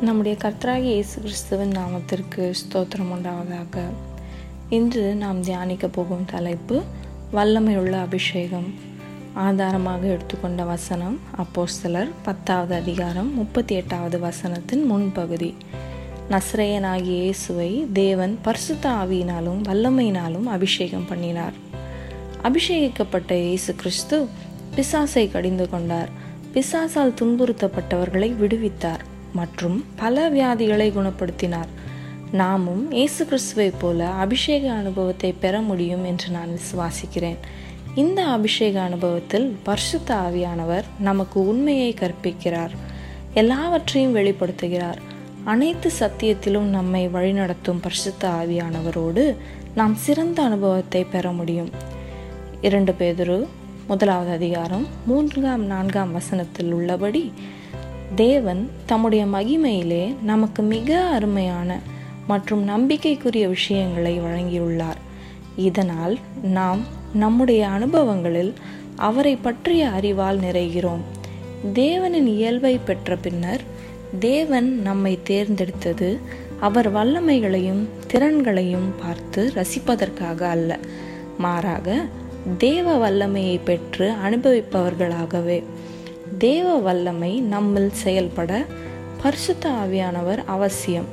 நம்முடைய கர்த்தராகி இயேசு கிறிஸ்துவின் நாமத்திற்கு ஸ்தோத்திரம் உண்டாவதாக. இன்று நாம் தியானிக்க போகும் தலைப்பு வல்லமையுள்ள அபிஷேகம். ஆதாரமாக எடுத்துக்கொண்ட வசனம் அப்போஸ்தலர் பத்தாவது அதிகாரம் முப்பத்தி எட்டாவது வசனத்தின் முன்பகுதி. நஸ்ரேயனாகிய இயேசுவை தேவன் பரிசுத்த ஆவியினாலும் வல்லமையினாலும் அபிஷேகம் பண்ணினார். அபிஷேகிக்கப்பட்ட இயேசு கிறிஸ்து பிசாசை கடிந்து கொண்டார். பிசாசால் துன்புறுத்தப்பட்டவர்களை விடுவித்தார். மற்றும் பல வியாதிகளை குணப்படுத்தினார். நாமும் இயேசு கிறிஸ்துவை போல அபிஷேக அனுபவத்தை பெற முடியும் என்று நான் விசுவாசிக்கிறேன். இந்த அபிஷேக அனுபவத்தில் பரிசுத்த ஆவியானவர் நமக்கு உண்மையை கற்பிக்கிறார். எல்லாவற்றையும் வெளிப்படுத்துகிறார். அனைத்து சத்தியத்திலும் நம்மை வழிநடத்தும் பரிசுத்த ஆவியானவரோடு நாம் சிறந்த அனுபவத்தை பெற முடியும். இரண்டு பேதொரு முதலாவது அதிகாரம் மூன்றாம் நான்காம் வசனத்தில் உள்ளபடி தேவன் தம்முடைய மகிமையிலே நமக்கு மிக அருமையான மற்றும் நம்பிக்கைக்குரிய விஷயங்களை வழங்கியுள்ளார். இதனால் நாம் நம்முடைய அனுபவங்களில் அவரை பற்றிய அறிவால் நிறைகிறோம். தேவனின் இயல்பை பெற்ற பின்னர் தேவன் நம்மை தேர்ந்தெடுத்தது அவர் வல்லமைகளையும் திறன்களையும் பார்த்து ரசிப்பதற்காக அல்ல. மாறாக தேவ வல்லமையை பெற்று அனுபவிப்பவர்களாகவே தேவ வல்லமை நம்மில் செயல்பட பரிசுத்த ஆவியானவர் அவசியம்.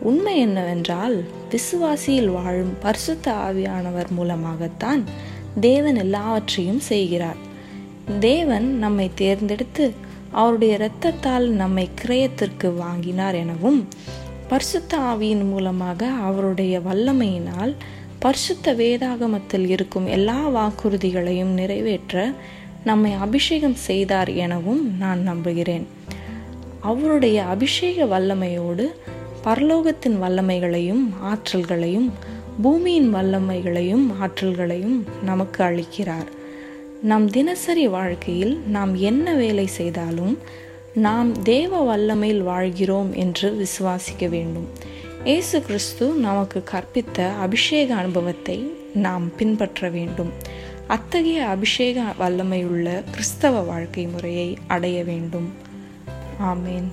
உண்மை என்னவென்றால் விசுவாசியில் வாழும் பரிசுத்த ஆவியானவர் மூலமாகத்தான் தேவன் எல்லாவற்றையும் செய்கிறார். தேவன் நம்மை தேர்ந்தெடுத்து அவருடைய இரத்தத்தால் நம்மை கிரயத்திற்கு வாங்கினார் எனவும் பரிசுத்த ஆவியின் மூலமாக அவருடைய வல்லமையினால் பரிசுத்த வேதாகமத்தில் இருக்கும் எல்லா வாக்குறுதிகளையும் நிறைவேற்ற நம்மை அபிஷேகம் செய்தார் எனவும் நான் நம்புகிறேன். அவருடைய அபிஷேக வல்லமையோடு பரலோகத்தின் வல்லமைகளையும் ஆற்றல்களையும் பூமியின் வல்லமைகளையும் ஆற்றல்களையும் நமக்கு அளிக்கிறார். நம் தினசரி வாழ்க்கையில் நாம் என்ன வேலை செய்தாலும் நாம் தேவ வல்லமையில் வாழ்கிறோம் என்று விசுவாசிக்க வேண்டும். இயேசு கிறிஸ்து நமக்கு கற்பித்த அபிஷேக அனுபவத்தை நாம் பின்பற்ற வேண்டும். அத்தகைய அபிஷேக வல்லமையுள்ள கிறிஸ்தவ வாழ்க்கை முறையை அடைய வேண்டும். ஆமேன்.